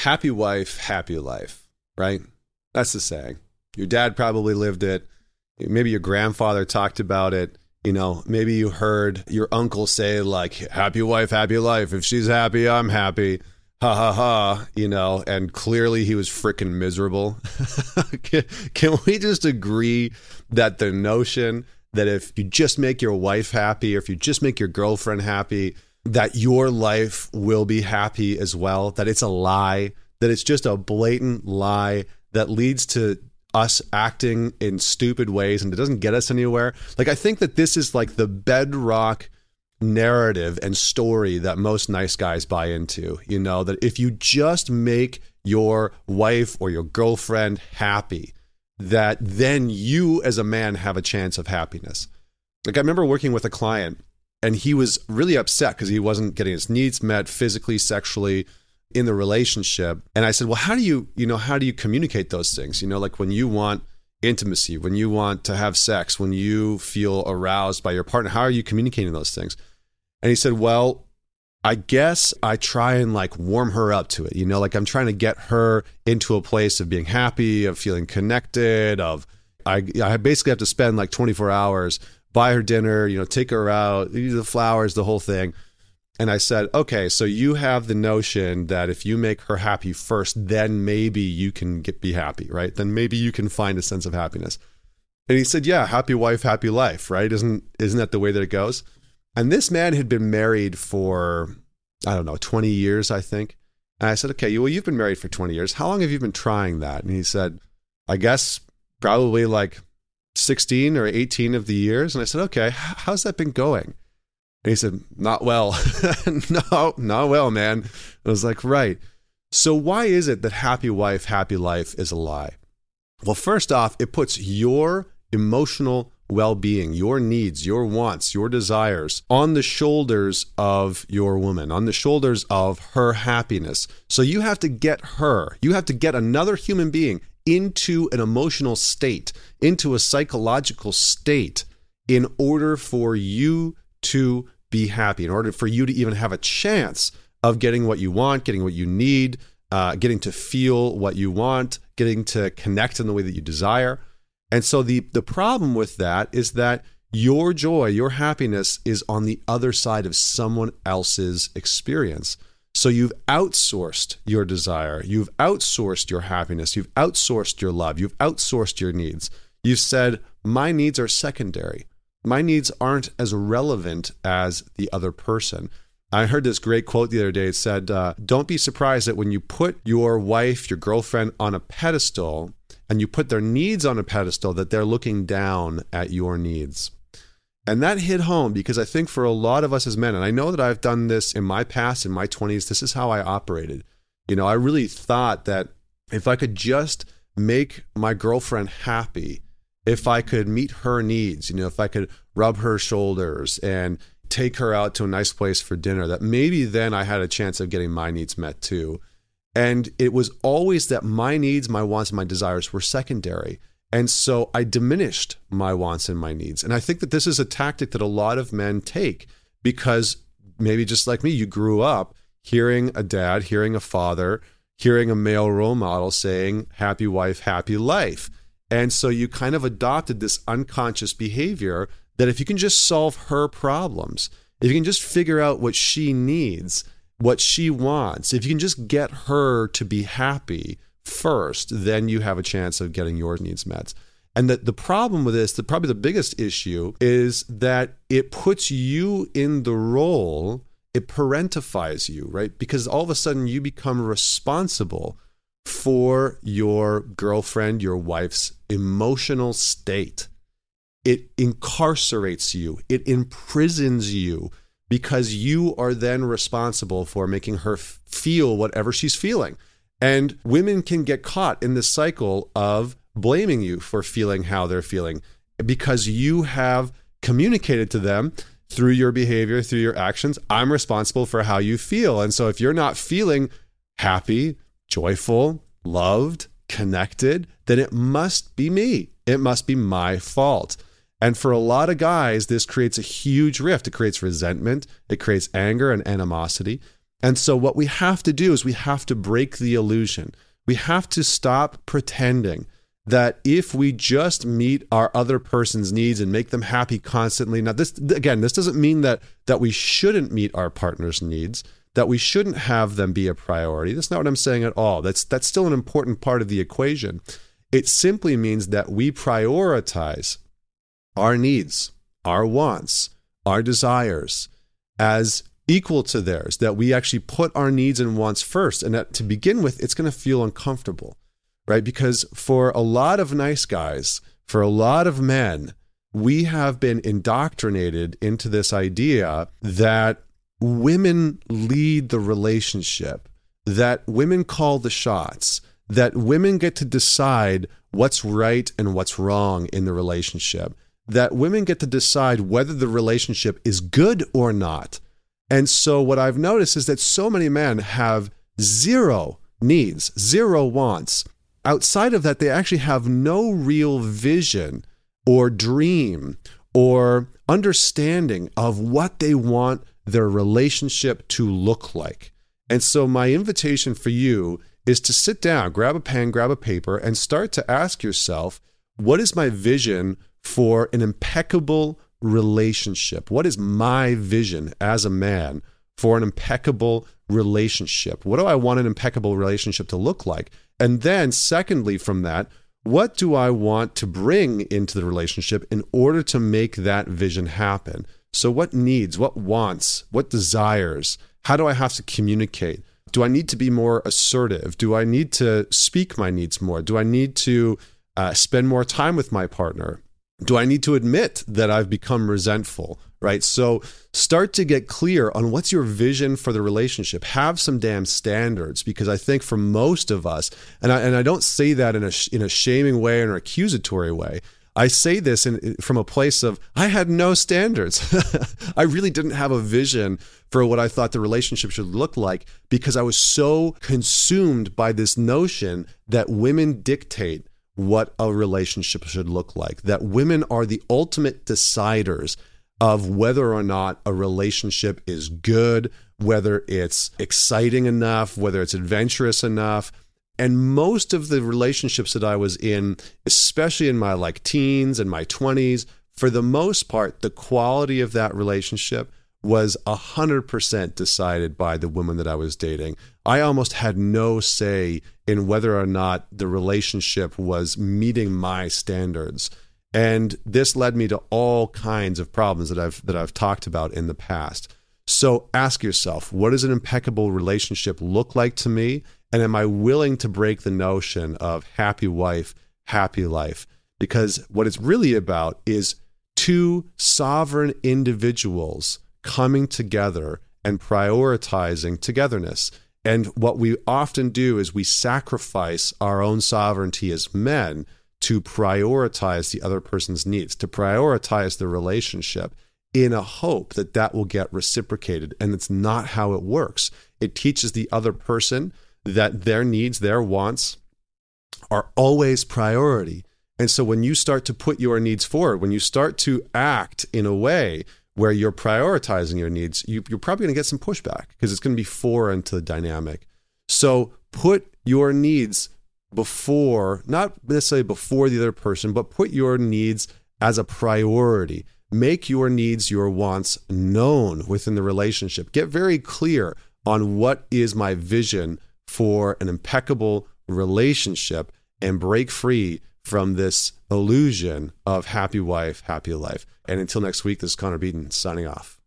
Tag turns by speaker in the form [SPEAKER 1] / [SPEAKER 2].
[SPEAKER 1] happy wife, happy life, right? That's the saying. Your dad probably lived it. Maybe your grandfather talked about it. You know, maybe you heard your uncle say, like, happy wife, happy life. If she's happy, I'm happy. Ha ha ha. You know, and clearly he was freaking miserable. can, can we just agree that the notion that if you just make your wife happy or if you just make your girlfriend happy, that your life will be happy as well, that it's a lie, that it's just a blatant lie that leads to us acting in stupid ways and it doesn't get us anywhere. Like, I think that this is like the bedrock narrative and story that most nice guys buy into. You know, that if you just make your wife or your girlfriend happy, that then you as a man have a chance of happiness. Like, I remember working with a client and he was really upset because he wasn't getting his needs met physically, sexually in the relationship. And I said, "Well, how do you, you know, how do you communicate those things? You know, like when you want intimacy, when you want to have sex, when you feel aroused by your partner, how are you communicating those things?" And he said, "Well, I guess I try and like warm her up to it. You know, like I'm trying to get her into a place of being happy, of feeling connected, of I I basically have to spend like 24 hours buy her dinner, you know, take her out, the flowers, the whole thing. And I said, okay, so you have the notion that if you make her happy first, then maybe you can get be happy, right? Then maybe you can find a sense of happiness. And he said, yeah, happy wife, happy life, right? Isn't isn't that the way that it goes? And this man had been married for I don't know, 20 years, I think. And I said, okay, well, you've been married for 20 years. How long have you been trying that? And he said, I guess probably like 16 or 18 of the years. And I said, okay, how's that been going? And he said, not well. no, not well, man. I was like, right. So why is it that happy wife, happy life is a lie? Well, first off, it puts your emotional well being, your needs, your wants, your desires on the shoulders of your woman, on the shoulders of her happiness. So you have to get her, you have to get another human being into an emotional state, into a psychological state in order for you to be happy, in order for you to even have a chance of getting what you want, getting what you need, uh, getting to feel what you want, getting to connect in the way that you desire. And so the the problem with that is that your joy, your happiness is on the other side of someone else's experience. So you've outsourced your desire, you've outsourced your happiness, you've outsourced your love, you've outsourced your needs. You've said, My needs are secondary. My needs aren't as relevant as the other person. I heard this great quote the other day. It said, uh, Don't be surprised that when you put your wife, your girlfriend on a pedestal and you put their needs on a pedestal, that they're looking down at your needs. And that hit home because I think for a lot of us as men, and I know that I've done this in my past, in my 20s, this is how I operated. You know, I really thought that if I could just make my girlfriend happy, if I could meet her needs, you know, if I could rub her shoulders and take her out to a nice place for dinner, that maybe then I had a chance of getting my needs met too. And it was always that my needs, my wants, and my desires were secondary. And so I diminished my wants and my needs. And I think that this is a tactic that a lot of men take because maybe just like me, you grew up hearing a dad, hearing a father, hearing a male role model saying, happy wife, happy life. And so you kind of adopted this unconscious behavior that if you can just solve her problems, if you can just figure out what she needs, what she wants, if you can just get her to be happy, first, then you have a chance of getting your needs met. And that the problem with this, the probably the biggest issue is that it puts you in the role, it parentifies you, right? Because all of a sudden you become responsible for your girlfriend, your wife's emotional state. It incarcerates you, it imprisons you because you are then responsible for making her feel whatever she's feeling. And women can get caught in this cycle of blaming you for feeling how they're feeling because you have communicated to them through your behavior, through your actions, I'm responsible for how you feel. And so if you're not feeling happy, joyful, loved, connected, then it must be me. It must be my fault. And for a lot of guys, this creates a huge rift. It creates resentment, it creates anger and animosity. And so, what we have to do is we have to break the illusion. We have to stop pretending that if we just meet our other person's needs and make them happy constantly now this again this doesn't mean that that we shouldn't meet our partner's needs that we shouldn't have them be a priority. That's not what i'm saying at all. That's that's still an important part of the equation. It simply means that we prioritize our needs our wants our desires as equal to theirs that we actually put our needs and wants first and that to begin with it's going to feel uncomfortable right? Because for a lot of nice guys, for a lot of men, we have been indoctrinated into this idea that women lead the relationship, that women call the shots, that women get to decide what's right and what's wrong in the relationship, that women get to decide whether the relationship is good or not. And so, what I've noticed is that so many men have zero needs, zero wants, outside of that, they actually have no real vision or dream or understanding of what they want their relationship to look like. And so, my invitation for you is to sit down, grab a pen, grab a paper, and start to ask yourself what is my vision for an impeccable relationship? What is my vision as a man for an impeccable relationship? What do I want an impeccable relationship to look like? And then, secondly, from that, what do I want to bring into the relationship in order to make that vision happen? So, what needs, what wants, what desires? How do I have to communicate? Do I need to be more assertive? Do I need to speak my needs more? Do I need to uh, spend more time with my partner? Do I need to admit that I've become resentful? Right. So start to get clear on what's your vision for the relationship. Have some damn standards because I think for most of us, and I, and I don't say that in a, in a shaming way or an accusatory way. I say this in, from a place of I had no standards. I really didn't have a vision for what I thought the relationship should look like because I was so consumed by this notion that women dictate what a relationship should look like, that women are the ultimate deciders of whether or not a relationship is good, whether it's exciting enough, whether it's adventurous enough. And most of the relationships that I was in, especially in my like teens and my 20s, for the most part, the quality of that relationship was 100% decided by the woman that I was dating. I almost had no say in whether or not the relationship was meeting my standards. And this led me to all kinds of problems that I've that I've talked about in the past. So ask yourself, what does an impeccable relationship look like to me? And am I willing to break the notion of happy wife, happy life? Because what it's really about is two sovereign individuals coming together and prioritizing togetherness. And what we often do is we sacrifice our own sovereignty as men to prioritize the other person's needs, to prioritize the relationship in a hope that that will get reciprocated. And it's not how it works. It teaches the other person that their needs, their wants are always priority. And so when you start to put your needs forward, when you start to act in a way where you're prioritizing your needs, you, are probably going to get some pushback because it's going to be foreign to the dynamic. So put your needs before, not necessarily before the other person, but put your needs as a priority. Make your needs, your wants known within the relationship. Get very clear on what is my vision for an impeccable relationship and break free from this illusion of happy wife, happy life. And until next week, this is Connor Beaton signing off.